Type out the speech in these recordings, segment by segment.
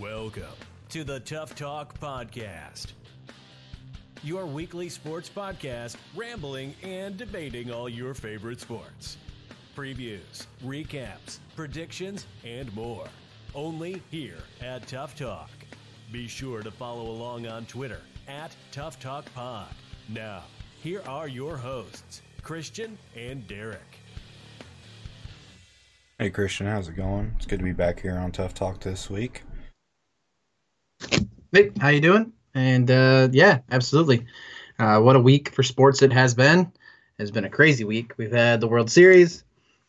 Welcome to the Tough Talk Podcast, your weekly sports podcast, rambling and debating all your favorite sports. Previews, recaps, predictions, and more. Only here at Tough Talk. Be sure to follow along on Twitter at Tough Talk Pod. Now, here are your hosts, Christian and Derek. Hey Christian, how's it going? It's good to be back here on Tough Talk this week. Hey, how you doing? And uh, yeah, absolutely. Uh, what a week for sports it has been. It's been a crazy week. We've had the World Series.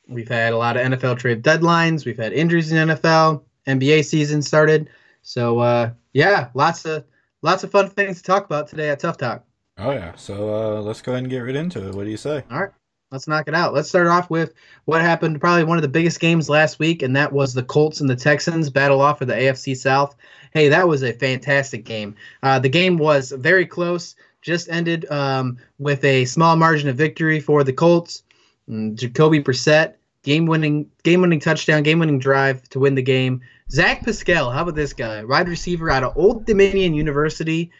We've had a lot of NFL trade deadlines. We've had injuries in NFL. NBA season started. So uh, yeah, lots of lots of fun things to talk about today at Tough Talk. Oh yeah, so uh, let's go ahead and get right into it. What do you say? All right, let's knock it out. Let's start off with what happened. Probably one of the biggest games last week, and that was the Colts and the Texans battle off for the AFC South. Hey, that was a fantastic game. Uh, the game was very close. Just ended um, with a small margin of victory for the Colts. Mm, Jacoby Brissett, game-winning, game-winning touchdown, game-winning drive to win the game. Zach Pascal, how about this guy? Wide receiver out of Old Dominion University.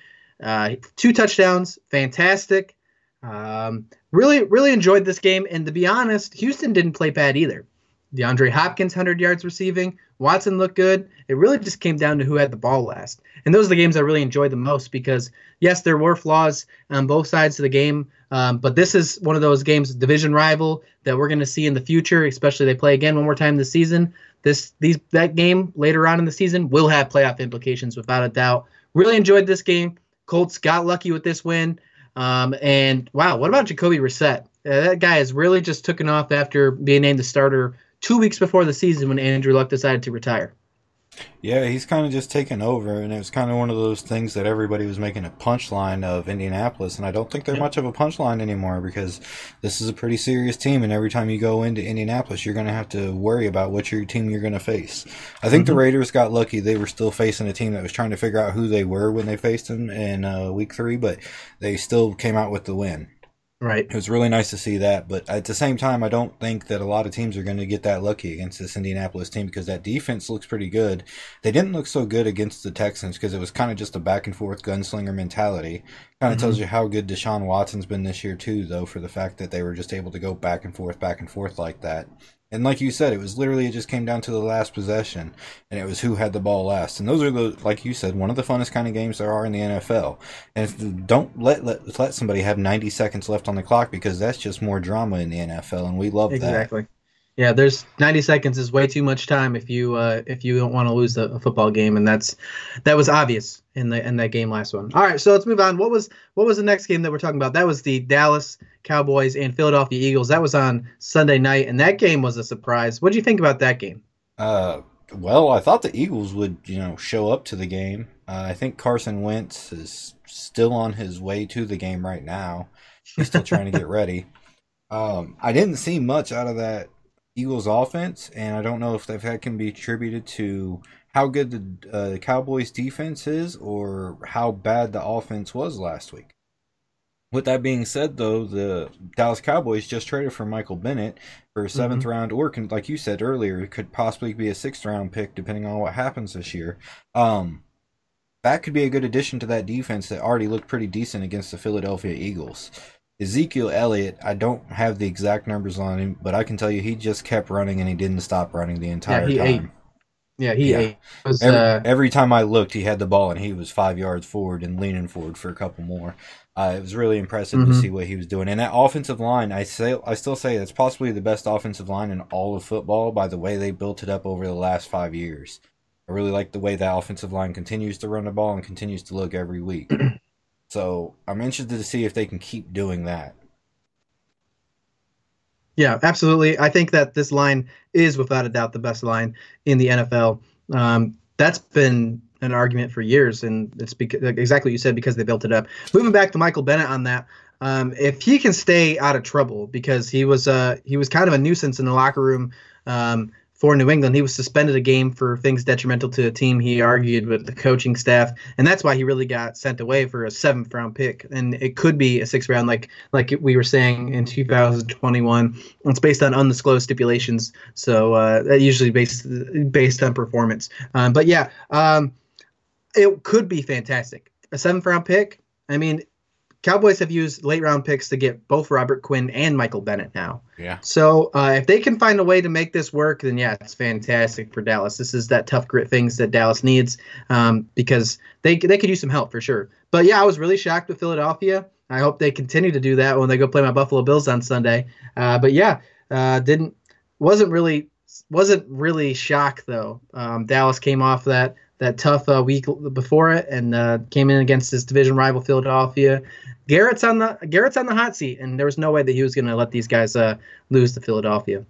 Uh, two touchdowns, fantastic. Um, really, really enjoyed this game. And to be honest, Houston didn't play bad either. DeAndre Hopkins, 100 yards receiving. Watson looked good. It really just came down to who had the ball last. And those are the games I really enjoyed the most because, yes, there were flaws on both sides of the game. Um, but this is one of those games, division rival, that we're going to see in the future, especially they play again one more time this season. This these that game later on in the season will have playoff implications without a doubt. Really enjoyed this game. Colts got lucky with this win. Um, and wow, what about Jacoby Brissett? Uh, that guy has really just taken off after being named the starter two weeks before the season when Andrew Luck decided to retire. Yeah, he's kind of just taken over, and it was kind of one of those things that everybody was making a punchline of Indianapolis, and I don't think they're much of a punchline anymore because this is a pretty serious team, and every time you go into Indianapolis, you're going to have to worry about what your team you're going to face. I think mm-hmm. the Raiders got lucky; they were still facing a team that was trying to figure out who they were when they faced them in uh, Week Three, but they still came out with the win. Right. It was really nice to see that, but at the same time, I don't think that a lot of teams are going to get that lucky against this Indianapolis team because that defense looks pretty good. They didn't look so good against the Texans because it was kind of just a back and forth gunslinger mentality. Kind of mm-hmm. tells you how good Deshaun Watson's been this year too, though, for the fact that they were just able to go back and forth, back and forth like that. And like you said, it was literally it just came down to the last possession, and it was who had the ball last. And those are the like you said, one of the funnest kind of games there are in the NFL. And don't let let let somebody have 90 seconds left on the clock because that's just more drama in the NFL, and we love exactly. that. Exactly. Yeah, there's 90 seconds is way too much time if you uh, if you don't want to lose a, football game, and that's that was obvious in the in that game last one. All right, so let's move on. What was what was the next game that we're talking about? That was the Dallas Cowboys and Philadelphia Eagles. That was on Sunday night, and that game was a surprise. What do you think about that game? Uh, well, I thought the Eagles would you know show up to the game. Uh, I think Carson Wentz is still on his way to the game right now. He's still trying to get ready. Um, I didn't see much out of that Eagles offense, and I don't know if that can be attributed to how good the, uh, the Cowboys defense is or how bad the offense was last week. With that being said, though, the Dallas Cowboys just traded for Michael Bennett for a 7th mm-hmm. round, or can, like you said earlier, could possibly be a sixth round pick depending on what happens this year. Um, that could be a good addition to that defense that already looked pretty decent against the Philadelphia Eagles. Ezekiel Elliott, I don't have the exact numbers on him, but I can tell you he just kept running and he didn't stop running the entire yeah, time. Ate. Yeah, he yeah. Was, every, uh... every, time I looked, he had the ball and he was five yards forward and leaning forward for a couple more. Uh, it was really impressive mm-hmm. to see what he was doing. And that offensive line, I say, I still say that's possibly the best offensive line in all of football by the way they built it up over the last five years. I really like the way that offensive line continues to run the ball and continues to look every week. So I'm interested to see if they can keep doing that. Yeah, absolutely. I think that this line is without a doubt the best line in the NFL. Um, that's been an argument for years, and it's exactly what you said because they built it up. Moving back to Michael Bennett on that, um, if he can stay out of trouble because he was uh, he was kind of a nuisance in the locker room um, for New England. He was suspended a game for things detrimental to the team. He argued with the coaching staff, and that's why he really got sent away for a seventh round pick. And it could be a sixth round, like like we were saying in 2021. It's based on undisclosed stipulations, so uh, that usually based based on performance. Um, but yeah, um, it could be fantastic. A seventh round pick. I mean, Cowboys have used late round picks to get both Robert Quinn and Michael Bennett now. Yeah. So uh, if they can find a way to make this work, then yeah, it's fantastic for Dallas. This is that tough grit things that Dallas needs um, because they they could use some help for sure. But yeah, I was really shocked with Philadelphia. I hope they continue to do that when they go play my Buffalo Bills on Sunday. Uh, but yeah, uh, didn't wasn't really wasn't really shocked though. Um, Dallas came off that that tough uh, week before it and uh, came in against his division rival Philadelphia. Garrett's on the Garrett's on the hot seat, and there was no way that he was going to let these guys uh, lose to Philadelphia.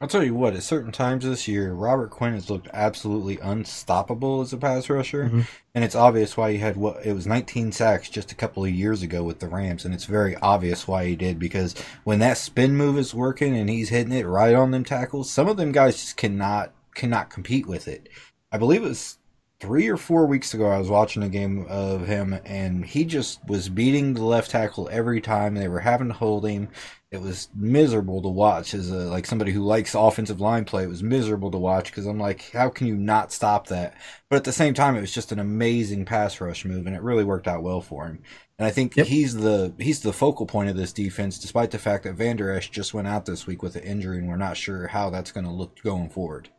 I'll tell you what, at certain times this year, Robert Quinn has looked absolutely unstoppable as a pass rusher. Mm-hmm. And it's obvious why he had what it was 19 sacks just a couple of years ago with the Rams. And it's very obvious why he did because when that spin move is working and he's hitting it right on them tackles, some of them guys just cannot cannot compete with it. I believe it was three or four weeks ago, I was watching a game of him, and he just was beating the left tackle every time. They were having to hold him. It was miserable to watch as a like somebody who likes offensive line play. It was miserable to watch because I'm like, how can you not stop that? But at the same time, it was just an amazing pass rush move, and it really worked out well for him. And I think yep. he's the he's the focal point of this defense, despite the fact that Vander Esch just went out this week with an injury, and we're not sure how that's going to look going forward.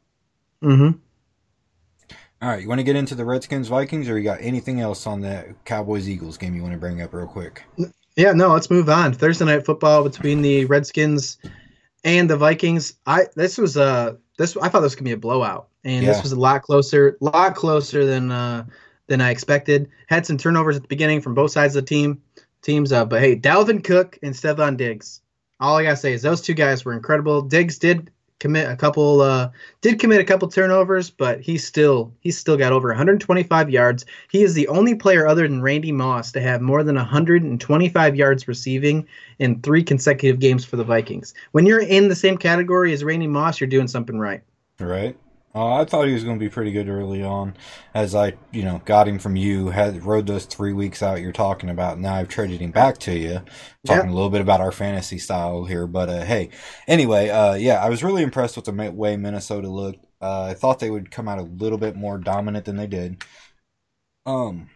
Mm-hmm. All right, you want to get into the Redskins Vikings, or you got anything else on the Cowboys Eagles game you want to bring up real quick? Yeah, no, let's move on. Thursday night football between the Redskins and the Vikings. I this was a uh, this I thought this was gonna be a blowout, and yeah. this was a lot closer, lot closer than uh, than I expected. Had some turnovers at the beginning from both sides of the team teams, uh, but hey, Dalvin Cook and Stefon Diggs. All I gotta say is those two guys were incredible. Diggs did commit a couple uh, did commit a couple turnovers, but he's still he's still got over 125 yards. He is the only player other than Randy Moss to have more than 125 yards receiving in three consecutive games for the Vikings. When you're in the same category as Randy Moss, you're doing something right. Right. Uh, I thought he was going to be pretty good early on, as I, you know, got him from you. Had rode those three weeks out you're talking about. Now I've traded him back to you. Talking a little bit about our fantasy style here, but uh, hey, anyway, uh, yeah, I was really impressed with the way Minnesota looked. Uh, I thought they would come out a little bit more dominant than they did. Um,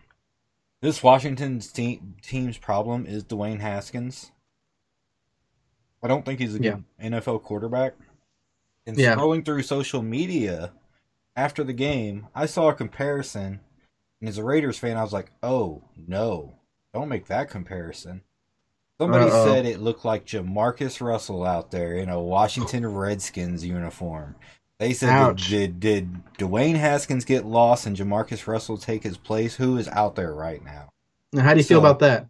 this Washington's te- team's problem is Dwayne Haskins. I don't think he's a good yeah. NFL quarterback. And yeah. scrolling through social media after the game, I saw a comparison. And as a Raiders fan, I was like, oh, no, don't make that comparison. Somebody Uh-oh. said it looked like Jamarcus Russell out there in a Washington Redskins uniform. They said, did, did, did Dwayne Haskins get lost and Jamarcus Russell take his place? Who is out there right now? Now, how do you so, feel about that?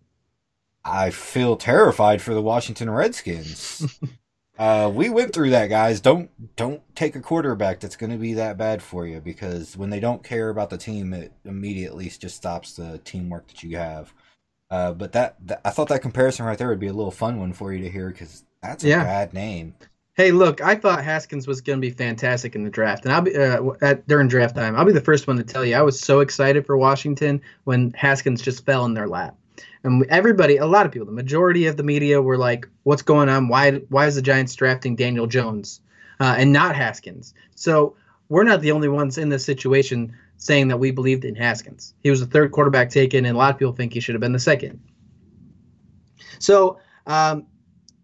I feel terrified for the Washington Redskins. Uh, we went through that, guys. Don't don't take a quarterback that's going to be that bad for you because when they don't care about the team, it immediately just stops the teamwork that you have. Uh, but that, that, I thought that comparison right there would be a little fun one for you to hear because that's a yeah. bad name. Hey, look, I thought Haskins was going to be fantastic in the draft, and I'll be uh, at, during draft time. I'll be the first one to tell you I was so excited for Washington when Haskins just fell in their lap and everybody, a lot of people, the majority of the media were like, "What's going on? Why why is the Giants drafting Daniel Jones uh, and not Haskins?" So we're not the only ones in this situation saying that we believed in Haskins. He was the third quarterback taken, and a lot of people think he should have been the second. So um,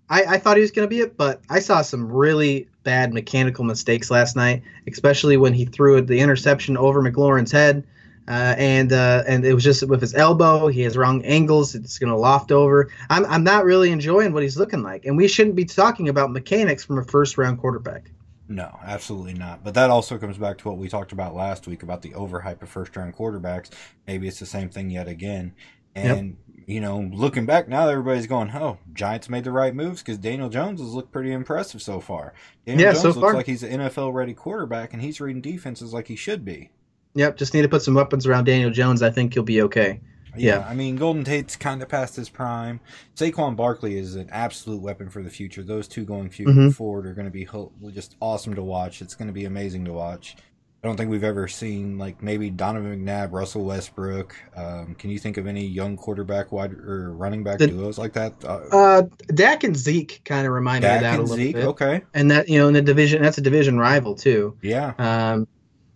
I, I thought he was going to be it, but I saw some really bad mechanical mistakes last night, especially when he threw the interception over McLaurin's head. Uh, and uh, and it was just with his elbow. He has wrong angles. It's going to loft over. I'm I'm not really enjoying what he's looking like, and we shouldn't be talking about mechanics from a first round quarterback. No, absolutely not. But that also comes back to what we talked about last week about the overhype of first round quarterbacks. Maybe it's the same thing yet again. And yep. you know, looking back now, everybody's going, "Oh, Giants made the right moves because Daniel Jones has looked pretty impressive so far." Daniel yeah, Jones so looks far. like he's an NFL ready quarterback, and he's reading defenses like he should be. Yep, just need to put some weapons around Daniel Jones. I think he'll be okay. Yeah, Yeah. I mean, Golden Tate's kind of past his prime. Saquon Barkley is an absolute weapon for the future. Those two going Mhm. forward are going to be ho- just awesome to watch. It's going to be amazing to watch. I don't think we've ever seen like maybe Donovan McNabb, Russell Westbrook. Um, can you think of any young quarterback, wide or running back The- duos like that? Uh, Uh, Dak and Zeke kind of remind me of that a little Zeke. bit. Okay, And that you know in the division, that's a division rival too. yeah, Um,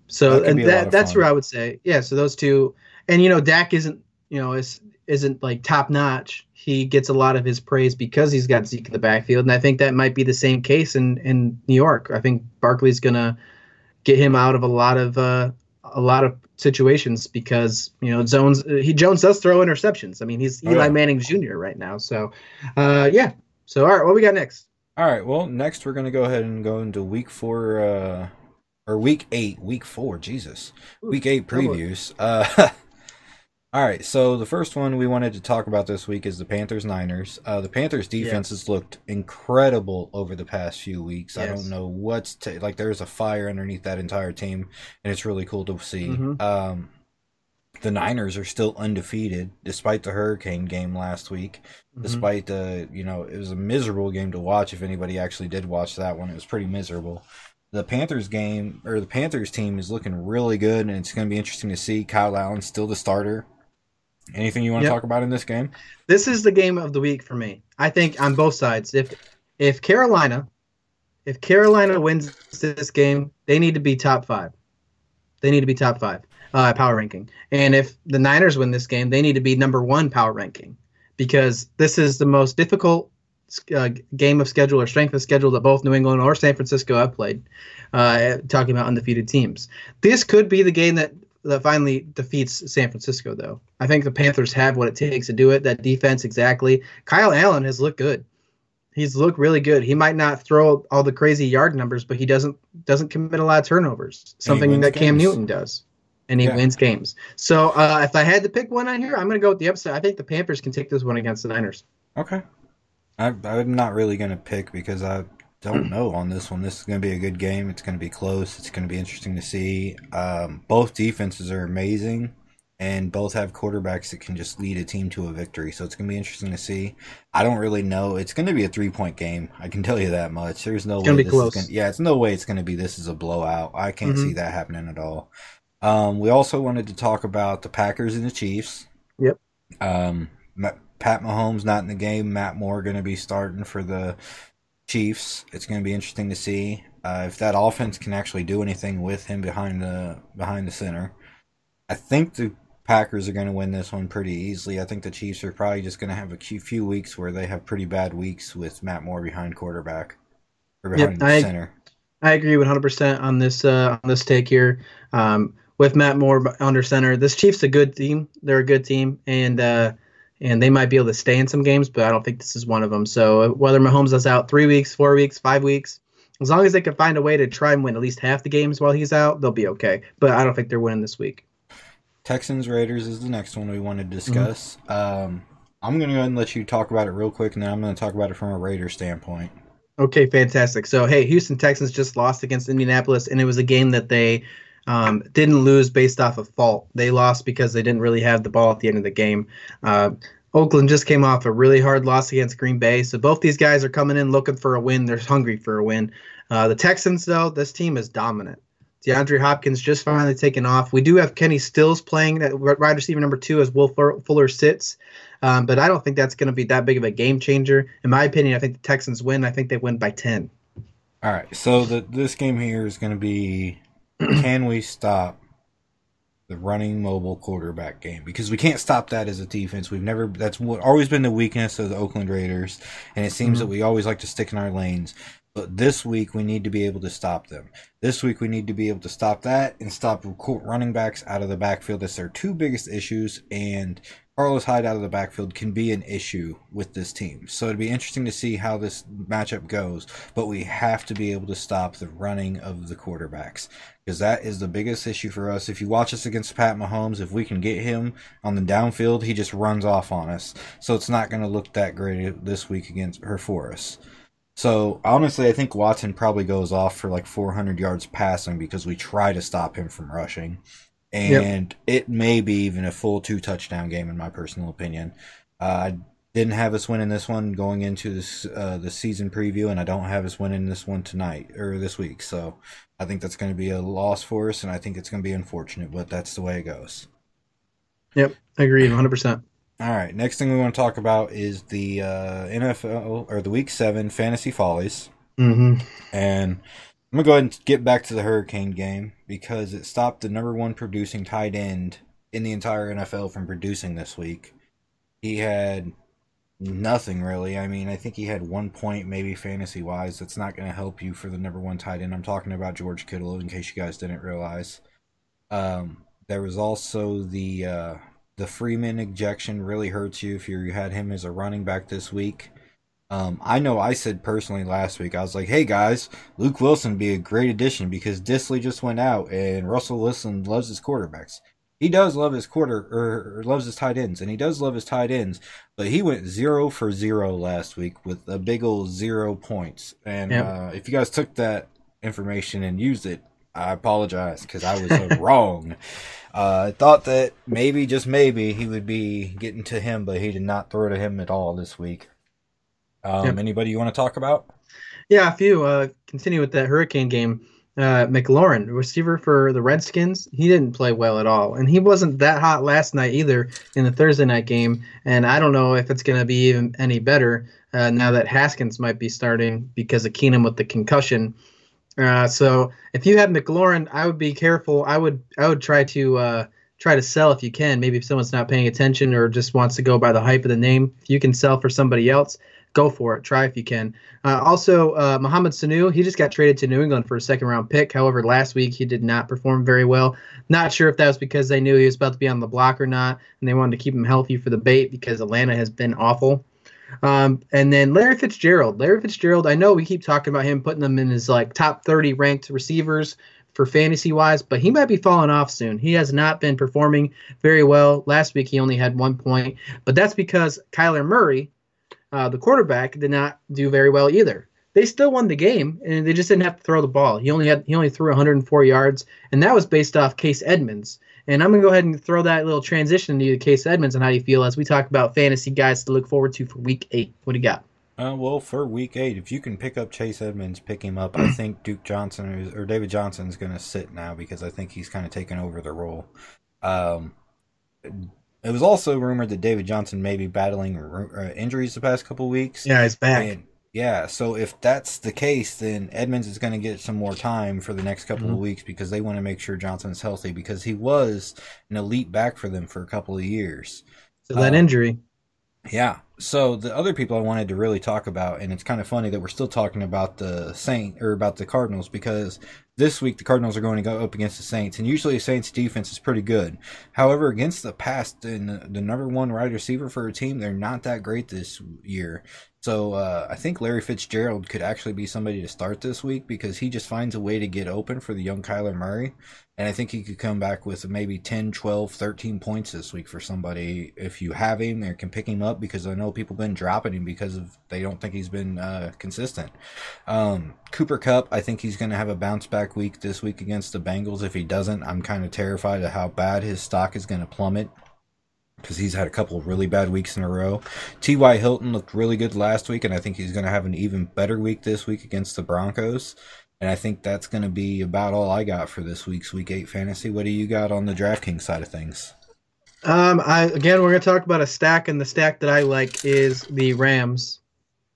so That and be a lot that that's where I would say, yeah. So those two, and you know, Dak isn't you know is isn't like top notch. He gets a lot of his praise because he's got Zeke in the backfield, and I think that might be the same case in in New York. I think Barkley's gonna get him out of a lot of uh, a lot of situations because you know Jones he Jones does throw interceptions. I mean, he's Oh, Eli yeah. Manning Jr. right now. So, uh, yeah. So all right, what we got next? All right. Well, next we're going to go ahead and go into week four, uh, or week eight, week four. Jesus, week eight previews. Uh, all right. So the first one we wanted to talk about this week is the Panthers Niners. Uh, the Panthers defense has looked incredible over the past few weeks. I don't know what's t- like. There's a fire underneath that entire team, and it's really cool to see. Mhm. Um, the Niners are still undefeated despite the Hurricane game last week Mhm. despite the you know it was a miserable game to watch if anybody actually did watch that one it was pretty miserable the panthers game or the panthers team is looking really good and it's going to be interesting to see kyle allen still the starter anything you want to talk about in this game this is the game of the week for me. I think on both sides. If if Carolina, if Carolina wins this game, they need to be top five. They need to be top five uh, power ranking. And if the Niners win this game, they need to be number one power ranking because this is the most difficult uh, game of schedule or strength of schedule that both New England or San Francisco have played. Uh, talking about undefeated teams, this could be the game that that finally defeats San Francisco, though. I think the Panthers have what it takes to do it. That defense, exactly. Kyle Allen has looked good. He's looked really good. He might not throw all the crazy yard numbers, but he doesn't doesn't commit a lot of turnovers. Something that Cam. Newton does, and he Yeah. wins games. So uh, if I had to pick one on here, I'm going to go with the upset. I think the Panthers can take this one against the Niners. okay I, i'm not really going to pick because i don't know on this one this is going to be a good game it's going to be close it's going to be interesting to see um, both defenses are amazing and both have quarterbacks that can just lead a team to a victory. So it's going to be interesting to see. I don't really know. It's going to be a three point game. I can tell you that much. There's no It's way gonna be this close. going. Yeah, it's no way it's going to be. This is a blowout. I can't Mhm. see that happening at all. Um, we also wanted to talk about the Packers and the Chiefs. Yep. Um, Pat Mahomes not in the game. Matt Moore going to be starting for the Chiefs. It's going to be interesting to see uh, if that offense can actually do anything with him behind the behind the center. I think the Packers are going to win this one pretty easily. I think the Chiefs are probably just going to have a few, few weeks where they have pretty bad weeks with Matt Moore behind quarterback or Yep, behind I- center. I agree 100% on this uh, on this take here. Um, with Matt Moore under center, this Chiefs a good team. They're a good team, and uh, and they might be able to stay in some games, but I don't think this is one of them. So whether Mahomes is out three weeks, four weeks, five weeks, as long as they can find a way to try and win at least half the games while he's out, they'll be okay. But I don't think they're winning this week. Texans Raiders is the next one we want to Mm-hmm. discuss. Um, I'm going to go ahead and let you talk about it real quick, and then I'm going to talk about it from a Raider standpoint. Okay, fantastic. So, hey, Houston Texans just lost against Indianapolis, and it was a game that they um, didn't lose based off of fault. They lost because they didn't really have the ball at the end of the game. Uh, Oakland just came off a really hard loss against Green Bay, so both these guys are coming in looking for a win. They're hungry for a win. Uh, the Texans, though, this team is dominant. DeAndre Hopkins just finally taken off. We do have Kenny Stills playing at wide receiver number two as Will Fuller sits. Um, but I don't think that's going to be that big of a game changer. In my opinion, I think the Texans win. I think they win by 10. All right, so the, this game here is going to be can we stop the running mobile quarterback game? Because we can't stop that as a defense. We've never that's what, always been the weakness of the Oakland Raiders, and it seems Mhm. that we always like to stick in our lanes. But this week we need to be able to stop them. This week we need to be able to stop that and stop running backs out of the backfield. That's their two biggest issues, and Carlos Hyde out of the backfield can be an issue with this team. So it'd be interesting to see how this matchup goes. But we have to be able to stop the running of the quarterbacks because that is the biggest issue for us. If you watch us against Pat Mahomes, if we can get him on the downfield, he just runs off on us. So it's not going to look that great this week against her for us. So honestly, I think Watson probably goes off for like 400 yards passing because we try to stop him from rushing. And yep. it may be even a full two touchdown game in my personal opinion. Uh, I didn't have us winning this one going into this uh, the season preview, and I don't have us winning this one tonight or this week. So I think that's going to be a loss for us, and I think it's going to be unfortunate, but that's the way it goes. Yep, I agree, 100. percent All right, next thing we want to talk about is the uh, NFL or the Week Seven Fantasy Follies, mm-hmm. and I'm gonna go ahead and get back to the Hurricane game because it stopped the number one producing tight end in the entire NFL from producing this week. He had nothing really. I mean, I think he had one point maybe fantasy wise. That's not going to help you for the number one tight end. I'm talking about George Kittle in case you guys didn't realize. Um, there was also the uh, the Freeman ejection really hurts you if you had him as a running back this week. Um, I know I said personally last week, I was like, hey guys, Luke Wilson be a great addition because Dissly just went out and Russell Wilson loves his quarterbacks. He does love his quarter or, or loves his tight ends, and he does love his tight ends, but he went zero for zero last week with a big old zero points. And yep. uh, if you guys took that information and used it, I apologize because I was uh, wrong. Uh, I thought that maybe, just maybe, he would be getting to him, but he did not throw to him at all this week. Um, yep. Anybody you want to talk about? Yeah, a few. Uh, continue with that Hurricane game. Uh, McLaurin, receiver for the Redskins, he didn't play well at all, and he wasn't that hot last night either in the Thursday night game. And I don't know if it's going to be even any better uh, now that Haskins might be starting because of Keenum with the concussion. Uh, so if you had McLaurin, I would be careful. I would I would try to uh, try to sell if you can. Maybe if someone's not paying attention or just wants to go by the hype of the name, you can sell for somebody else, go for it. Try if you can. Uh, also, uh, Mohamed Sanu, he just got traded to New England for a second round pick. However, last week he did not perform very well. Not sure if that was because they knew he was about to be on the block or not, and they wanted to keep him healthy for the bait because Atlanta has been awful. Um, and then Larry Fitzgerald. Larry Fitzgerald, I know we keep talking about him putting them in his like top 30 ranked receivers for fantasy wise, but he might be falling off soon. He has not been performing very well. Last week he only had one point, but that's because Kyler Murray uh, the quarterback did not do very well either. They still won the game, and they just didn't have to throw the ball. He only had he only threw 104 yards, and that was based off Chase Edmonds. And I'm gonna go ahead and throw that little transition to Chase Edmonds and how you feel as we talk about fantasy guys to look forward to for Week Eight. What do you got? Uh, well, for Week Eight, if you can pick up Chase Edmonds, pick him up. I think Duke Johnson is, or David Johnson is to sit now because I think he's kind of taken over the role. Um, it was also rumored that David Johnson may be battling uh, injuries the past couple weeks. Yeah, he's back. And, yeah, so if that's the case, then Edmonds is going to get some more time for the next couple mm-hmm. of weeks because they want to make sure Johnson's healthy because he was an elite back for them for a couple of years. So that um, injury. Yeah. So the other people I wanted to really talk about, and it's kind of funny that we're still talking about the Saint or about the Cardinals because this week the Cardinals are going to go up against the Saints, and usually the Saints defense is pretty good. However, against the past and the number one wide receiver for a team, they're not that great this year. So uh, I think Larry Fitzgerald could actually be somebody to start this week because he just finds a way to get open for the young Kyler Murray. And I think he could come back with maybe 10, 12, 13 points this week for somebody if you have him or can pick him up because I know people have been dropping him because of they don't think he's been uh, consistent. Um, Cooper Kupp, I think he's going to have a bounce back week this week against the Bengals. If he doesn't, I'm kind of terrified of how bad his stock is going to plummet because he's had a couple really bad weeks in a row. T.Y. Hilton looked really good last week, and I think he's going to have an even better week this week against the Broncos. And I think that's going to be about all I got for this week's Week 8 fantasy. What do you got on the DraftKings side of things? Um, I again, we're going to talk about a stack, and the stack that I like is the Rams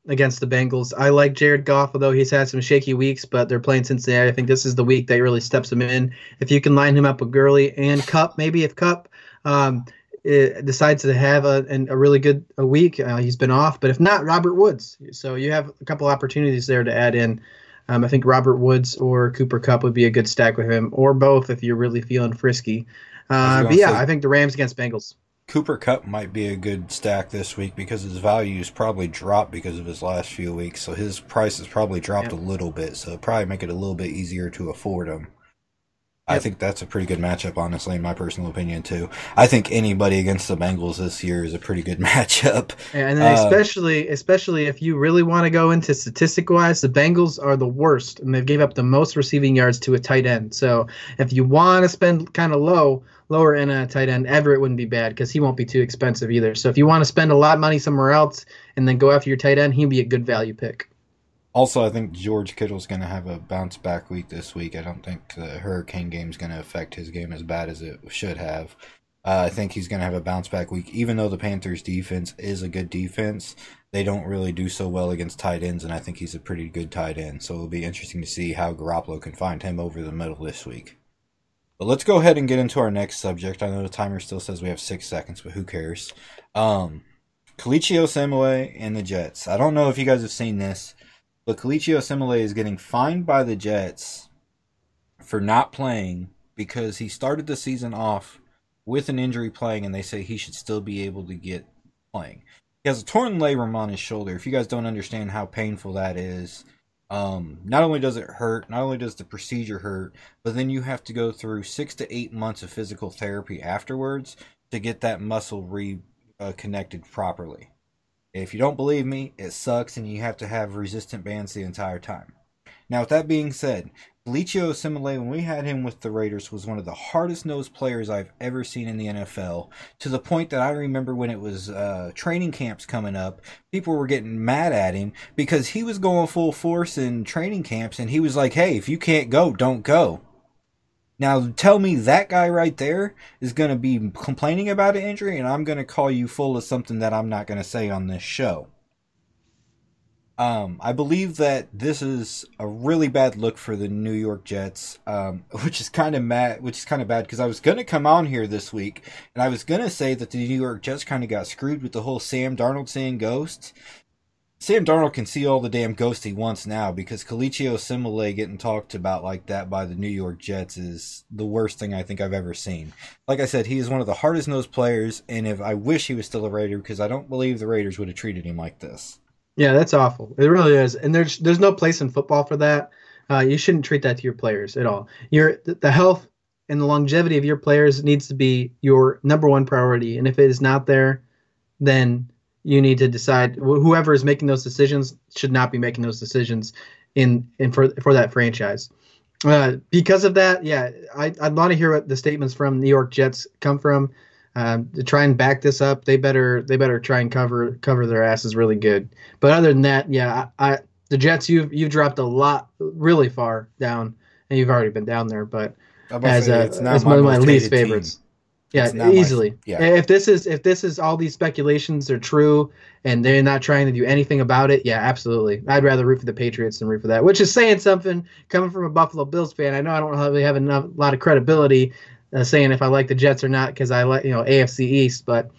against the Bengals. I like Jared Goff, although he's had some shaky weeks, but they're playing Cincinnati. I think this is the week that really steps him in. If you can line him up with Gurley and Kupp, maybe if Kupp. um, decides to have a, a really good a week, uh, he's been off. But if not, Robert Woods. So you have a couple opportunities there to add in. Um, I think Robert Woods or Cooper Kupp would be a good stack with him, or both if you're really feeling frisky. Uh, but yeah, I think the Rams against Bengals. Cooper Kupp might be a good stack this week because his value's probably dropped because of his last few weeks. So his price has probably dropped a little bit. So probably make it a little bit easier to afford him. I think that's a pretty good matchup, honestly, in my personal opinion too. I think anybody against the Bengals this year is a pretty good matchup. And then especially, uh, especially if you really want to go into statistic wise, the Bengals are the worst, and they've gave up the most receiving yards to a tight end. So if you want to spend kind of low, lower in a tight end, Everett wouldn't be bad because he won't be too expensive either. So if you want to spend a lot of money somewhere else and then go after your tight end, he'd be a good value pick. Also, I think George Kittle's going to have a bounce back week this week. I don't think the Hurricane game is going to affect his game as bad as it should have. Uh, I think he's going to have a bounce back week, even though the Panthers' defense is a good defense. They don't really do so well against tight ends, and I think he's a pretty good tight end. So it'll be interesting to see how Garoppolo can find him over the middle this week. But let's go ahead and get into our next subject. I know the timer still says we have six seconds, but who cares? Um, Kelechi Osemele and the Jets. I don't know if you guys have seen this. But Kelechi Osemele is getting fined by the Jets for not playing because he started the season off with an injury playing, and they say he should still be able to get playing. He has a torn labrum on his shoulder. If you guys don't understand how painful that is, um, not only does it hurt, not only does the procedure hurt, but then you have to go through six to eight months of physical therapy afterwards to get that muscle reconnected uh, properly. If you don't believe me, it sucks and you have to have resistant bands the entire time. Now, with that being said, Kelechi Osemele, when we had him with the Raiders, was one of the hardest nosed players I've ever seen in the NFL. To the point that I remember when it was uh, training camps coming up, people were getting mad at him because he was going full force in training camps, and he was like, "Hey, if you can't go, don't go." Now, tell me that guy right there is going to be complaining about an injury, and I'm going to call you full of something that I'm not going to say on this show. Um, I believe that this is a really bad look for the New York Jets, um, which is kind of mad, which is kind of bad because I was going to come on here this week and I was going to say that the New York Jets kind of got screwed with the whole Sam Darnold saying ghosts, Sam Darnold can see all the damn ghosts he wants now because Kelechi Osemele getting talked about like that by the New York Jets is the worst thing I think I've ever seen. Like I said, he is one of the hardest nosed players, and if I wish he was still a Raider because I don't believe the Raiders would have treated him like this. Yeah, that's awful. It really is, and there's there's no place in football for that. Uh, you shouldn't treat that to your players at all. Your the health and the longevity of your players needs to be your number one priority, and if it is not there, then you need to decide whoever is making those decisions should not be making those decisions in in for for that franchise. Uh, because of that, yeah, I, I'd want to hear what the statements from New York Jets come from. Um, to try and back this up, they better they better try and cover cover their asses really good. But other than that, yeah, I, I the Jets you've you've dropped a lot really far down, and you've already been down there. But as, uh, as one of my least favorites. Team. Yeah, easily. Yeah. If this is if this is all these speculations are true and they're not trying to do anything about it, yeah, absolutely. I'd rather root for the Patriots than root for that, which is saying something coming from a Buffalo Bills fan. I know I don't really have enough a lot of credibility uh, saying if I like the Jets or not because I like you know AFC East, but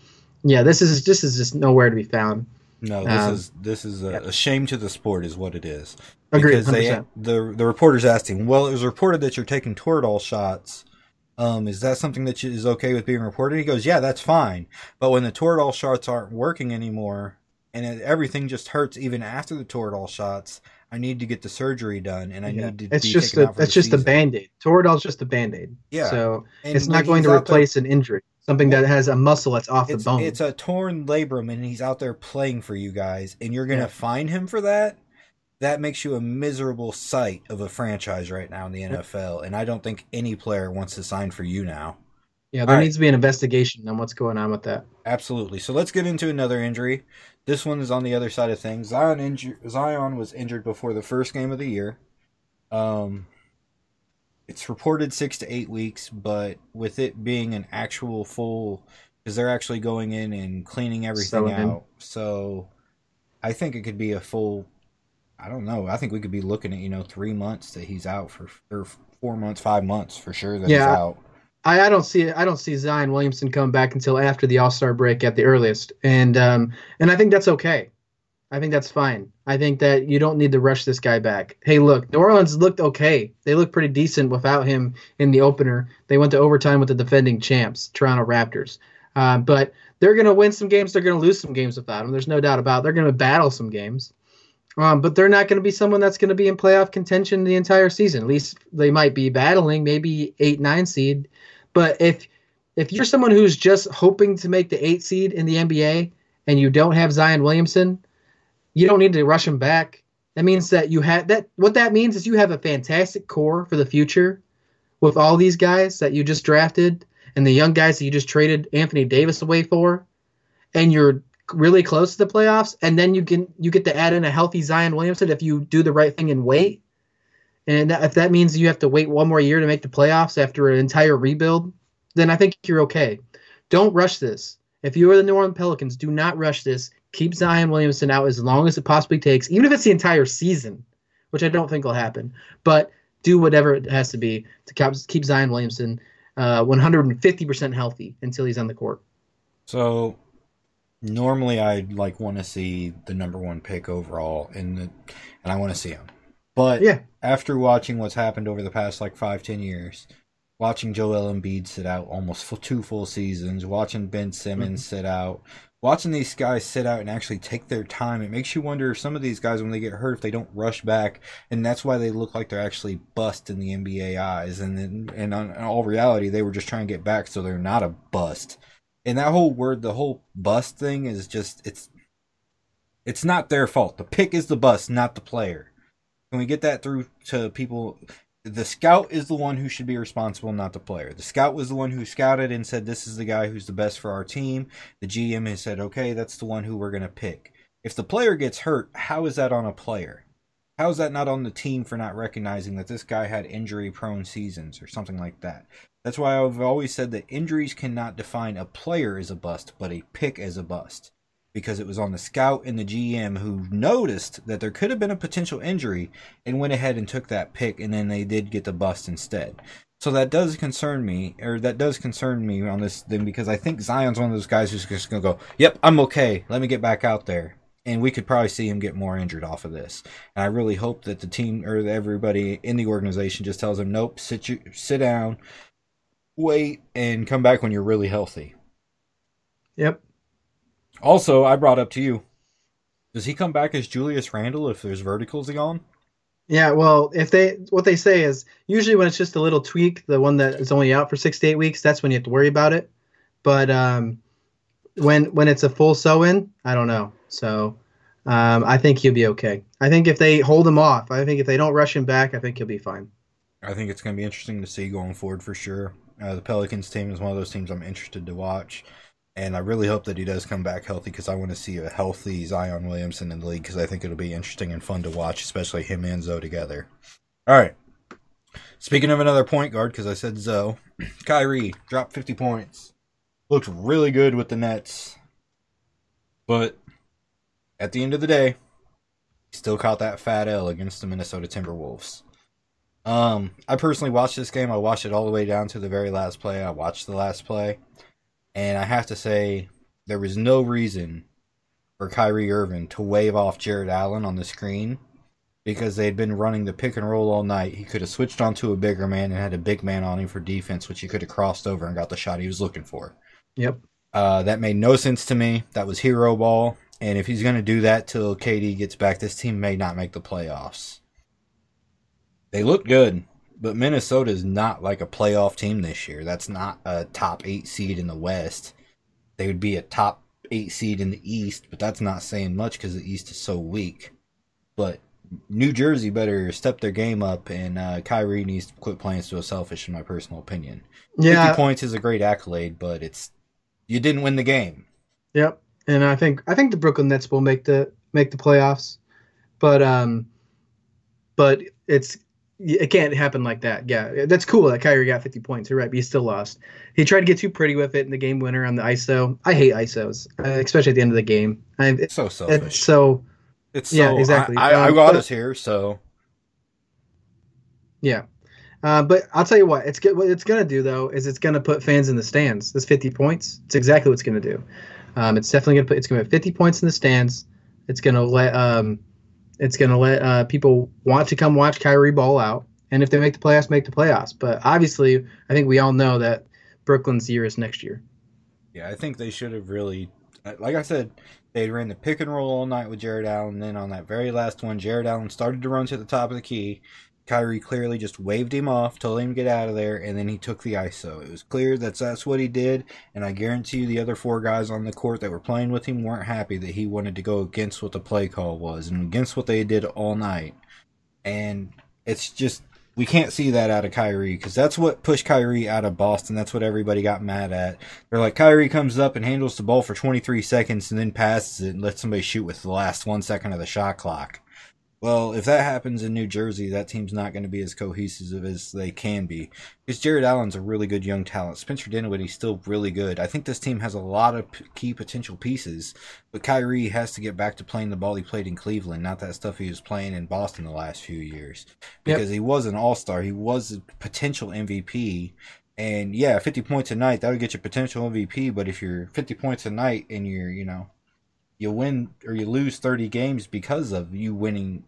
yeah, this is this is just nowhere to be found. No, this um, is this is a, a, shame to the sport, is what it is. Because they the the reporters asked him, well, it was reported that you're taking Toradol shots um, is that something that is okay with being reported? He goes, yeah, that's fine. But when the Toradol shots aren't working anymore and it, everything just hurts even after the Toradol shots, I need to get the surgery done and I yeah. need to it's just a, it's just season. a band-aid. Toradol's just a band-aid. Yeah. So and it's not going to replace there, an injury. Something that has a muscle that's off the bone. It's a torn labrum and he's out there playing for you guys and you're going to yeah. fine him for that? That makes you a miserable sight of a franchise right now in the NFL. And I don't think any player wants to sign for you now. Yeah, there All needs right. to be an investigation on what's going on with that. Absolutely. So let's get into another injury. This one is on the other side of things. Zion inju- Zion was injured before the first game of the year. Um, it's reported six to eight weeks, but with it being an actual full, because they're actually going in and cleaning everything out. So I think it could be a full I don't know. I think we could be looking at you know three months that he's out for, or four months, five months for sure that yeah, he's out. I, I don't see I don't see Zion Williamson come back until after the All Star break at the earliest, and um and I think that's okay. I think that's fine. I think that you don't need to rush this guy back. Hey, look, New Orleans looked okay. They looked pretty decent without him in the opener. They went to overtime with the defending champs, Toronto Raptors. Uh, but they're going to win some games. They're going to lose some games without him. There's no doubt about. It. They're going to battle some games. Um, but they're not going to be someone that's going to be in playoff contention the entire season. At least they might be battling, maybe eight, nine seed. But if if you're someone who's just hoping to make the eight seed in the NBA and you don't have Zion Williamson, you don't need to rush him back. That means that you have that. What that means is you have a fantastic core for the future with all these guys that you just drafted and the young guys that you just traded Anthony Davis away for, and you're really close to the playoffs, and then you can you get to add in a healthy Zion Williamson if you do the right thing and wait. And if that means you have to wait one more year to make the playoffs after an entire rebuild, then I think you're okay. Don't rush this. If you are the New Orleans Pelicans, do not rush this. Keep Zion Williamson out as long as it possibly takes, even if it's the entire season, which I don't think will happen. But do whatever it has to be to keep Zion Williamson uh, 150% healthy until he's on the court. So normally I'd like want to see the number one pick overall in the, and I want to see him. But yeah. after watching what's happened over the past like five, ten years, watching Joel Embiid sit out almost two full seasons, watching Ben Simmons mm-hmm. sit out, watching these guys sit out and actually take their time, it makes you wonder if some of these guys, when they get hurt, if they don't rush back, and that's why they look like they're actually bust in the NBA eyes. And then, and in all reality, they were just trying to get back, so they're not a bust and that whole word, the whole bust thing is just it's it's not their fault. The pick is the bust, not the player. Can we get that through to people? The scout is the one who should be responsible, not the player. The scout was the one who scouted and said, This is the guy who's the best for our team. The GM has said, Okay, that's the one who we're going to pick. If the player gets hurt, how is that on a player? How is that not on the team for not recognizing that this guy had injury prone seasons or something like that? That's why I've always said that injuries cannot define a player as a bust, but a pick as a bust. Because it was on the scout and the GM who noticed that there could have been a potential injury and went ahead and took that pick, and then they did get the bust instead. So that does concern me, or that does concern me on this thing because I think Zion's one of those guys who's just going to go, yep, I'm okay. Let me get back out there. And we could probably see him get more injured off of this. And I really hope that the team or everybody in the organization just tells him, nope, sit, you, sit down, wait and come back when you're really healthy. Yep. Also, I brought up to you. Does he come back as Julius Randle if there's verticals gone? Yeah, well, if they what they say is usually when it's just a little tweak, the one that is only out for six to eight weeks, that's when you have to worry about it. But um, when when it's a full sew in, I don't know. So um, I think he'll be okay. I think if they hold him off, I think if they don't rush him back, I think he'll be fine. I think it's going to be interesting to see going forward for sure. Uh, the Pelicans team is one of those teams I'm interested to watch. And I really hope that he does come back healthy because I want to see a healthy Zion Williamson in the league because I think it'll be interesting and fun to watch, especially him and Zo together. All right. Speaking of another point guard, because I said Zo, Kyrie dropped 50 points. Looked really good with the Nets. But at the end of the day, he still caught that fat L against the Minnesota Timberwolves. Um, I personally watched this game. I watched it all the way down to the very last play. I watched the last play, and I have to say there was no reason for Kyrie Irving to wave off Jarrett Allen on the screen because they had been running the pick and roll all night. He could have switched onto a bigger man and had a big man on him for defense, which he could have crossed over and got the shot he was looking for. Yep. Uh, that made no sense to me. That was hero ball. And if he's going to do that till KD gets back, this team may not make the playoffs. They look good, but Minnesota is not like a playoff team this year. That's not a top eight seed in the West. They would be a top eight seed in the East, but that's not saying much because the East is so weak. But New Jersey better step their game up, and uh, Kyrie needs to quit playing so selfish, in my personal opinion. Yeah, 50 points is a great accolade, but it's you didn't win the game. Yep, and I think I think the Brooklyn Nets will make the make the playoffs, but um, but it's it can't happen like that. Yeah, that's cool that Kyrie got 50 points. You're right, but he still lost. He tried to get too pretty with it in the game winner on the ISO. I hate ISOs, uh, especially at the end of the game. I, it's so selfish. It's so. It's yeah, so, exactly. I, I, I um, got us here, so. Yeah, uh, but I'll tell you what it's good. What it's gonna do though is it's gonna put fans in the stands. This 50 points. It's exactly what it's gonna do. Um, it's definitely gonna put. It's gonna put 50 points in the stands. It's gonna let um, it's to let uh, people want to come watch Kyrie ball out. And if they make the playoffs, make the playoffs. But obviously, I think we all know that Brooklyn's year is next year. Yeah, I think they should have really, like I said, They ran the pick and roll all night with Jarrett Allen. Then on that very last one, Jarrett Allen started to run to the top of the key. Kyrie clearly just waved him off, told him to get out of there, and then he took the ISO. It was clear that that's what he did, and I guarantee you the other four guys on the court that were playing with him weren't happy that he wanted to go against what the play call was and against what they did all night. And it's just we can't see that out of Kyrie because that's what pushed Kyrie out of Boston. That's what everybody got mad at. They're like, Kyrie comes up and handles the ball for 23 seconds and then passes it and lets somebody shoot with the last one second of the shot clock. Well, if that happens in New Jersey, that team's not going to be as cohesive as they can be. Because Jarrett Allen's a really good young talent. Spencer Dinwiddie's still really good. I think this team has a lot of p- key potential pieces, but Kyrie has to get back to playing the ball he played in Cleveland, not that stuff he was playing in Boston the last few years. Because yep. he was an all star, he was a potential MVP. And yeah, 50 points a night, that would get you potential MVP. But if you're 50 points a night and you're, you know, you win or you lose 30 games because of you winning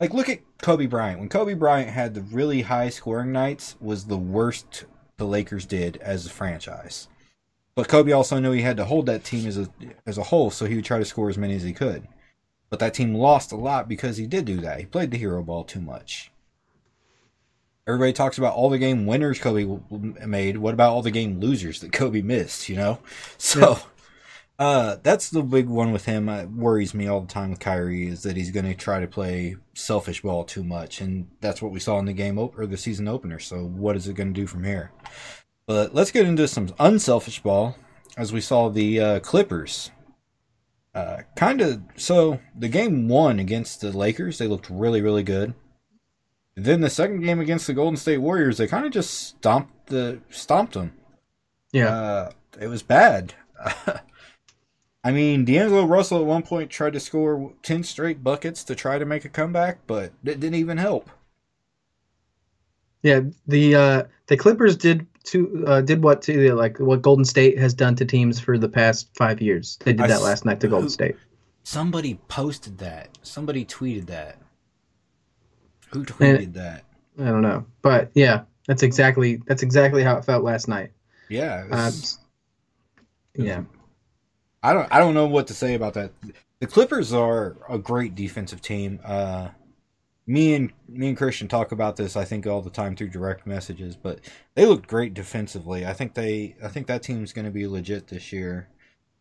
like look at Kobe Bryant. When Kobe Bryant had the really high scoring nights was the worst the Lakers did as a franchise. But Kobe also knew he had to hold that team as a as a whole, so he would try to score as many as he could. But that team lost a lot because he did do that. He played the hero ball too much. Everybody talks about all the game winners Kobe made. What about all the game losers that Kobe missed? You know, so yeah. Uh, that's the big one with him. It worries me all the time with Kyrie is that he's going to try to play selfish ball too much, and that's what we saw in the game op- or the season opener. So, what is it going to do from here? But let's get into some unselfish ball, as we saw the uh, Clippers. Uh, kind of so the game one against the Lakers, they looked really, really good. Then the second game against the Golden State Warriors, they kind of just stomped the stomped them. Yeah, uh, it was bad. I mean, D'Angelo Russell at one point tried to score 10 straight buckets to try to make a comeback, but it didn't even help. Yeah, the uh, the Clippers did to uh, did what to like what Golden State has done to teams for the past five years. They did that I, last night to Golden State. Somebody posted that. Somebody tweeted that. Who tweeted and, that? I don't know, but yeah, that's exactly that's exactly how it felt last night. Yeah. Was, uh, yeah. I don't I don't know what to say about that. The Clippers are a great defensive team. Uh, me and me and Christian talk about this I think all the time through direct messages, but they look great defensively. I think they I think that team's going to be legit this year.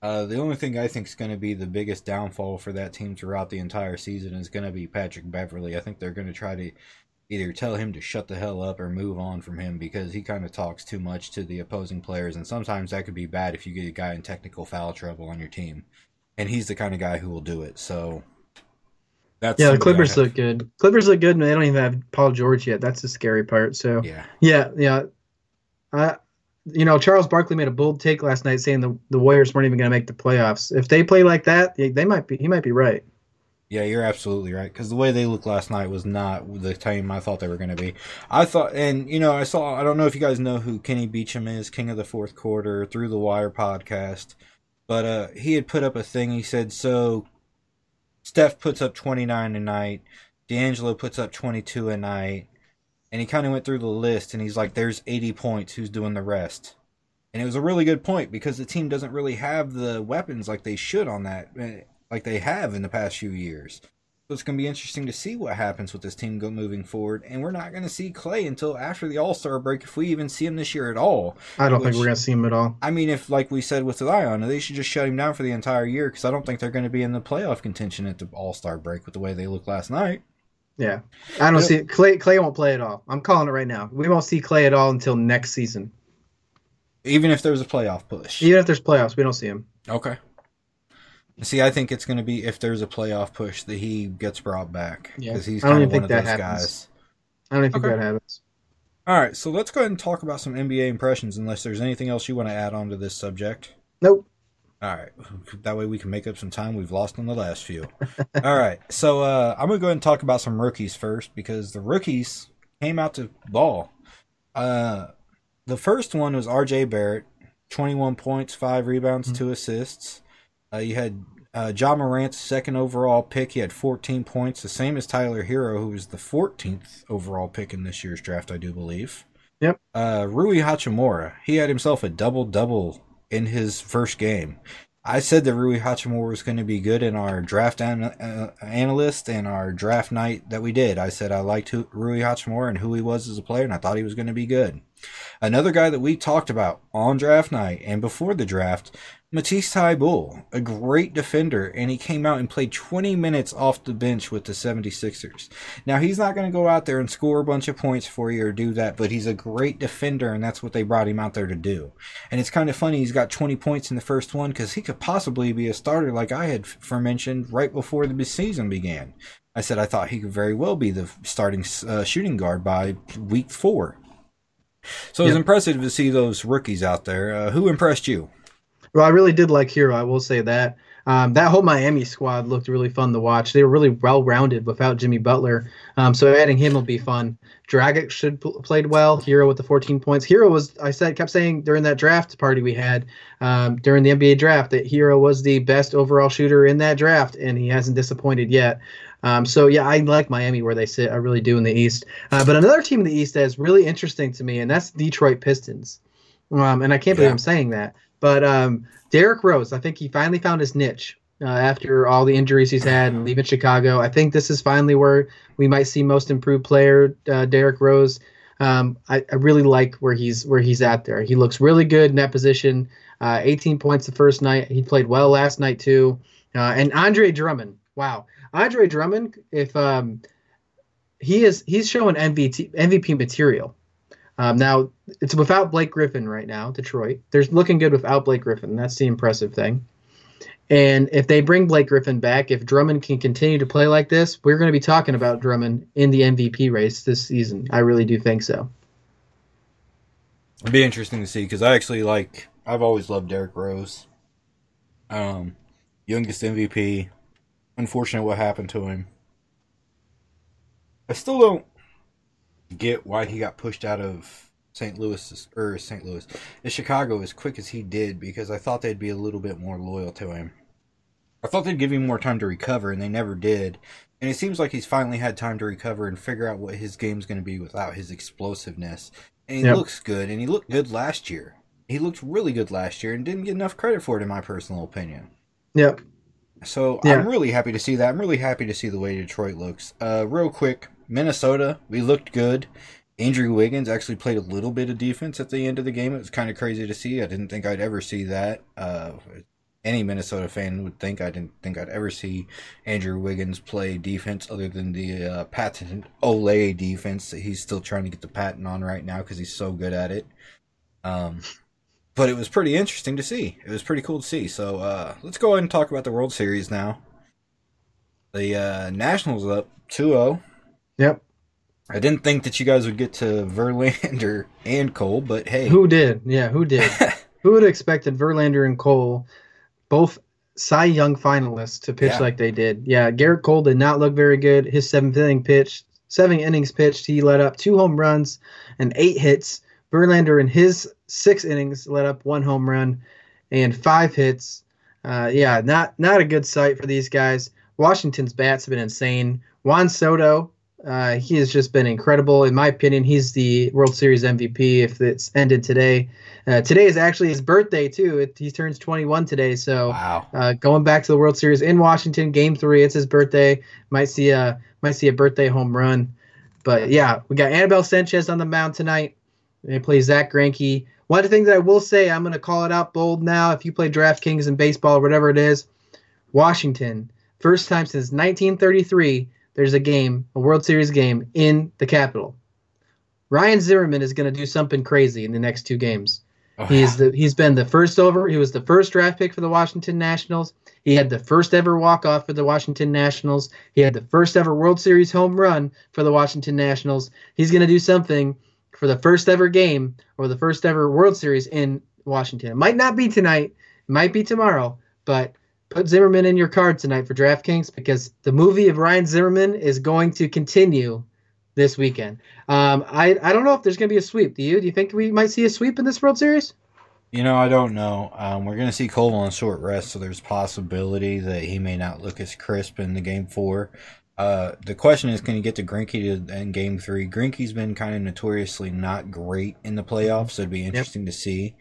Uh, the only thing I think is going to be the biggest downfall for that team throughout the entire season is going to be Patrick Beverley. I think they're going to try to either tell him to shut the hell up or move on from him because he kind of talks too much to the opposing players, and sometimes that could be bad if you get a guy in technical foul trouble on your team, and he's the kind of guy who will do it. So that's yeah. The Clippers look good. Clippers look good, and they don't even have Paul George yet. That's the scary part. So yeah, yeah, yeah. I, you know, Charles Barkley made a bold take last night saying the the Warriors weren't even going to make the playoffs. If they play like that, they, they might be. He might be right. Yeah, you're absolutely right. Because the way they looked last night was not the team I thought they were going to be. I thought, and you know, I saw. I don't know if you guys know who Kenny Beecham is, King of the Fourth Quarter, through the Wire podcast, but uh, he had put up a thing. He said, "So Steph puts up 29 a night, D'Angelo puts up 22 a night." And he kind of went through the list, and he's like, "There's 80 points. Who's doing the rest?" And it was a really good point because the team doesn't really have the weapons like they should on that like they have in the past few years. So it's going to be interesting to see what happens with this team go moving forward. And we're not going to see Clay until after the All Star break, if we even see him this year at all. I don't which, think we're going to see him at all. I mean, if like we said with Zion, they should just shut him down for the entire year because I don't think they're going to be in the playoff contention at the All Star break with the way they look last night. Yeah, I don't but, see Clay. Clay won't play at all. I'm calling it right now. We won't see Clay at all until next season. Even if there's a playoff push. Even if there's playoffs, we don't see him. Okay. See, I think it's going to be if there's a playoff push that he gets brought back because yeah. he's kind of one of those happens. guys. I don't think okay. that happens. All right, so let's go ahead and talk about some NBA impressions. Unless there's anything else you want to add on to this subject. Nope. All right, that way we can make up some time we've lost in the last few. All right, so uh, I'm gonna go ahead and talk about some rookies first because the rookies came out to ball. Uh, the first one was R.J. Barrett, 21 points, five rebounds, mm-hmm. two assists. Uh, you had uh, Ja Morant's second overall pick. He had 14 points, the same as Tyler Herro, who was the 14th overall pick in this year's draft, I do believe. Yep. Uh, Rui Hachimura, he had himself a double double in his first game. I said that Rui Hachimura was going to be good in our draft an- uh, analyst and our draft night that we did. I said I liked Rui Hachimura and who he was as a player, and I thought he was going to be good. Another guy that we talked about on draft night and before the draft Matisse Thybulle, a great defender, and he came out and played 20 minutes off the bench with the 76ers. Now, he's not going to go out there and score a bunch of points for you or do that, but he's a great defender, and that's what they brought him out there to do. And it's kind of funny, he's got 20 points in the first one because he could possibly be a starter, like I had mentioned right before the season began. I said I thought he could very well be the starting uh, shooting guard by week four. So it was impressive to see those rookies out there. Uh, who impressed you? Well, I really did like Herro. I will say that. Um, that whole Miami squad looked really fun to watch. They were really well rounded without Jimmy Butler. Um, so adding him will be fun. Dragic should pl- played well. Herro with the 14 points. Herro was I said kept saying during that draft party we had um, during the NBA draft that Herro was the best overall shooter in that draft, and he hasn't disappointed yet. Um, so yeah, I like Miami where they sit. I really do in the East. Uh, but another team in the East that is really interesting to me, and that's Detroit Pistons. Um, and I can't believe yeah. I'm saying that. But um, Derrick Rose, I think he finally found his niche uh, after all the injuries he's had and leaving Chicago. I think this is finally where we might see most improved player uh, Derrick Rose. Um, I, I, really like where he's where he's at there. He looks really good in that position. Uh, 18 points the first night. He played well last night too. Uh, and Andre Drummond, wow, Andre Drummond, if um, he is he's showing MVP MVP material. Um, now it's without Blake Griffin right now. Detroit, they're looking good without Blake Griffin. That's the impressive thing. And if they bring Blake Griffin back, if Drummond can continue to play like this, we're going to be talking about Drummond in the MVP race this season. I really do think so. It'd be interesting to see because I actually like. I've always loved Derrick Rose. Um, youngest MVP. Unfortunate what happened to him. I still don't get why he got pushed out of St. Louis or St. Louis, Chicago as quick as he did because I thought they'd be a little bit more loyal to him. I thought they'd give him more time to recover, and they never did. And it seems like he's finally had time to recover and figure out what his game's going to be without his explosiveness. And he yep. looks good, and he looked good last year. He looked really good last year and didn't get enough credit for it, in my personal opinion. Yep. So yeah. I'm really happy to see that. I'm really happy to see the way Detroit looks. Uh, real quick, Minnesota, we looked good. Andrew Wiggins actually played a little bit of defense at the end of the game. It was kind of crazy to see. I didn't think I'd ever see that. Uh, any Minnesota fan would think I didn't think I'd ever see Andrew Wiggins play defense other than the uh, patent Olay defense that he's still trying to get the patent on right now because he's so good at it. Um, but it was pretty interesting to see. It was pretty cool to see. So uh, let's go ahead and talk about the World Series now. The uh, Nationals up 2 0 Yep. I didn't think that you guys would get to Verlander and Cole, but hey. Who did? Yeah, who did? who would have expected Verlander and Cole, both Cy Young finalists, to pitch yeah. like they did? Yeah, Gerrit Cole did not look very good. His seventh inning pitch, seven innings pitched, he let up two home runs and eight hits. Verlander in his six innings let up one home run and five hits. Uh, yeah, not not a good sight for these guys. Washington's bats have been insane. Juan Soto uh, he has just been incredible. In my opinion, he's the World Series MVP if it's ended today. Uh, today is actually his birthday, too. It, he turns 21 today. So wow. uh, going back to the World Series in Washington, game three, it's his birthday. Might see a, might see a birthday home run. But yeah, we got Anibal Sanchez on the mound tonight. They play Zack Greinke. One of the things that I will say, I'm going to call it out bold now. If you play DraftKings in baseball or whatever it is, Washington, first time since 1933 there's a game, a World Series game in the capital. Ryan Zimmerman is going to do something crazy in the next two games. Oh, he's yeah. the he's been the first over. He was the first draft pick for the Washington Nationals. He had the first ever walk off for the Washington Nationals. He had the first ever World Series home run for the Washington Nationals. He's going to do something for the first ever game or the first ever World Series in Washington. It might not be tonight. It might be tomorrow, but put Zimmerman in your card tonight for DraftKings because the movie of Ryan Zimmerman is going to continue this weekend. Um, I I don't know if there's going to be a sweep. Do you? Do you think we might see a sweep in this World Series? You know, I don't know. Um, we're going to see Cole on short rest, so there's possibility that he may not look as crisp in the game four. Uh, the question is, can you get to Greinke to, in game three? Greinke's been kind of notoriously not great in the playoffs, so it'd be interesting yep. to see.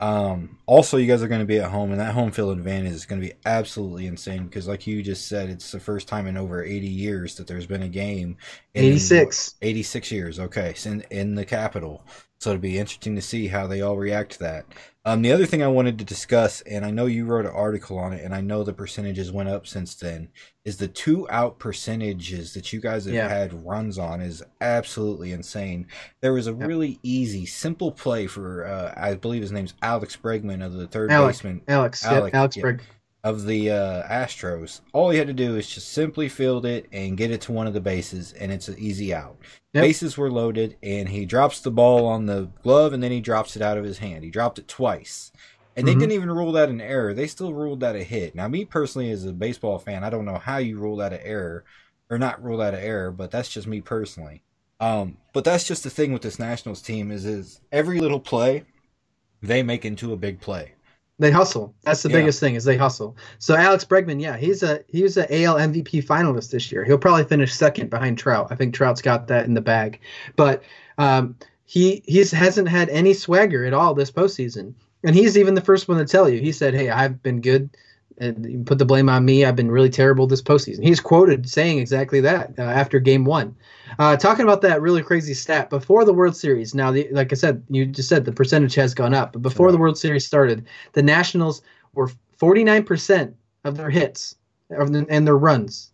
Um, also, you guys are going to be at home, and that home field advantage is going to be absolutely insane because, like you just said, it's the first time in over 80 years that there's been a game. In, 86. 86 years, okay, in, in the capital. So it'll be interesting to see how they all react to that. Um, the other thing I wanted to discuss, and I know you wrote an article on it, and I know the percentages went up since then, is the two out percentages that you guys have Yeah. had runs on is absolutely insane. There was a Yep. really easy, simple play for, uh, I believe his name's Alex Bregman of the third Alec, baseman Alex, yep, Alec, Alex yeah. Berg. Of the uh, Astros. All he had to do is just simply field it and get it to one of the bases, and it's an easy out. Yep. Bases were loaded, and he drops the ball on the glove, and then he drops it out of his hand. He dropped it twice. And they Mhm. didn't even rule that an error. They still ruled that a hit. Now, me personally, as a baseball fan, I don't know how you rule that an error, or not rule that an error, but that's just me personally. Um, but that's just the thing with this Nationals team is is every little play they make into a big play. They hustle. That's the Yeah. biggest thing is they hustle. So Alex Bregman, yeah, he's a he was a AL MVP finalist this year. He'll probably finish second behind Trout. I think Trout's got that in the bag, but um, he he's hasn't had any swagger at all this postseason. And he's even the first one to tell you. He said, "Hey, I've been good." And you put the blame on me. I've been really terrible this postseason. He's quoted saying exactly that uh, after Game One. Uh, talking about that really crazy stat before the World Series. Now, the, like I said, you just said the percentage has gone up, but before the World Series started, the Nationals were 49% of their hits and their runs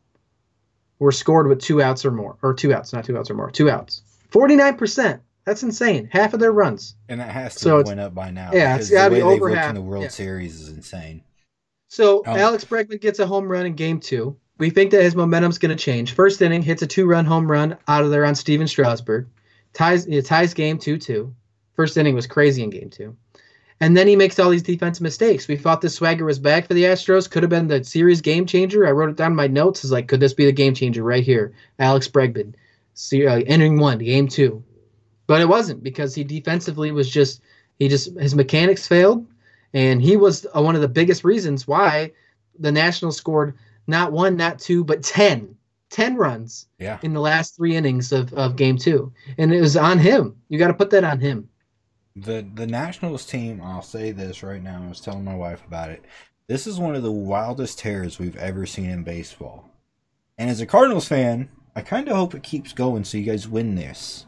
were scored with two outs or more, or two outs, not two outs or more, two outs. 49%. That's insane. Half of their runs. And that has to So have went up by now. yeah, it's gotta the be over half, in the World yeah. Series is insane. So Um, Alex Bregman gets a home run in game two. We think that his momentum's going to change. First inning, hits a two-run home run out of there on Stephen Strasburg. Ties it ties game two-two. First inning was crazy in game two. And then he makes all these defensive mistakes. We thought this swagger was back for the Astros. Could have been the series game changer. I wrote it down in my notes. Is like, could this be the game changer right here? Alex Bregman, see, uh, inning one, game two. But it wasn't because he defensively was just he just his mechanics failed, and he was uh, one of the biggest reasons why the Nationals scored not one, not two, but 10, 10 runs Yeah. in the last three innings of, of game two. And it was on him. You got to put that on him. The the Nationals team, I'll say this right now, I was telling my wife about it. This is one of the wildest tears we've ever seen in baseball. And as a Cardinals fan, I kind of hope it keeps going so you guys win this.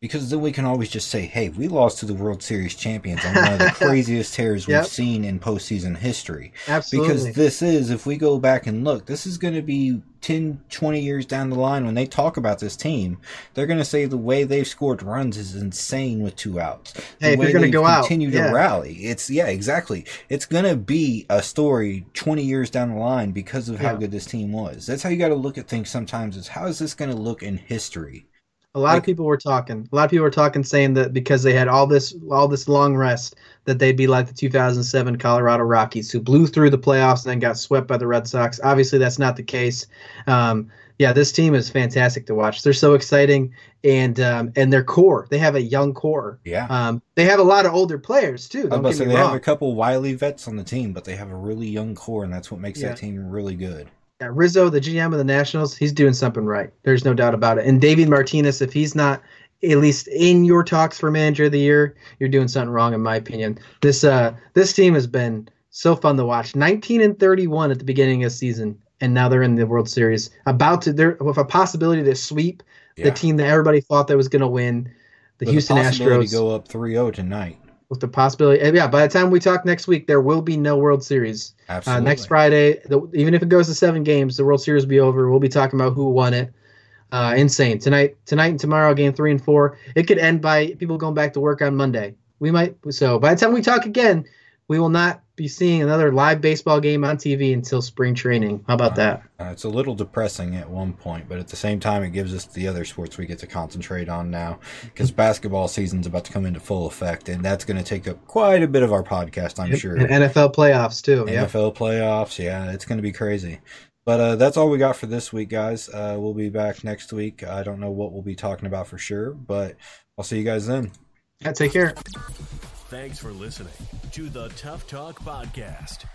Because then we can always just say, hey, we lost to the World Series champions on one of the craziest tears Yep. we've seen in postseason history. Absolutely. Because this is, if we go back and look, this is going to be 10, 20 years down the line when they talk about this team. They're going to say the way they've scored runs is insane with two outs. The Hey, way gonna they've go out, continued yeah. to rally. It's, yeah, exactly. It's going to be a story 20 years down the line because of how Yeah. good this team was. That's how you got to look at things sometimes is how is this going to look in history? A lot Like- of people were talking. A lot of people were talking, saying that because they had all this all this long rest, that they'd be like the 2007 Colorado Rockies, who blew through the playoffs and then got swept by the Red Sox. Obviously, that's not the case. Um, yeah, this team is fantastic to watch. They're so exciting, and um, and their core. They have a young core. Yeah. Um, they have a lot of older players too. I was Don't about to get say me they wrong. have a couple wily vets on the team, but they have a really young core, and that's what makes Yeah. that team really good. Yeah, Rizzo, the GM of the Nationals, he's doing something right. There's no doubt about it. And David Martinez, if he's not at least in your talks for manager of the year, you're doing something wrong, in my opinion. This uh this team has been so fun to watch. 19 and 31 at the beginning of the season, and now they're in the World Series. About to they're with a possibility to sweep Yeah. the team that everybody thought that was going to win, the With Houston the Astros. go up 3-0 tonight. With the possibility, and yeah. By the time we talk next week, there will be no World Series. Uh, Absolutely. next Friday, the, even if it goes to seven games, the World Series will be over. We'll be talking about who won it. Uh, insane tonight, tonight and tomorrow, game three and four. It could end by people going back to work on Monday. We might. So by the time we talk again, we will not be seeing another live baseball game on TV until spring training. How about that? Uh, it's a little depressing at one point, but at the same time, it gives us the other sports we get to concentrate on now because basketball season's about to come into full effect, and that's going to take up quite a bit of our podcast, I'm sure. And NFL playoffs too. Yeah. NFL playoffs, yeah, it's going to be crazy. But uh, that's all we got for this week, guys. Uh, we'll be back next week. I don't know what we'll be talking about for sure, but I'll see you guys then. yeah. Take care. Thanks for listening to the Tough Talk Podcast.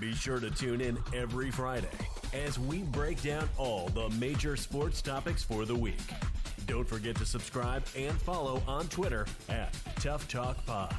Be sure to tune in every Friday as we break down all the major sports topics for the week. Don't forget to subscribe and follow on Twitter at Tough Talk Pod.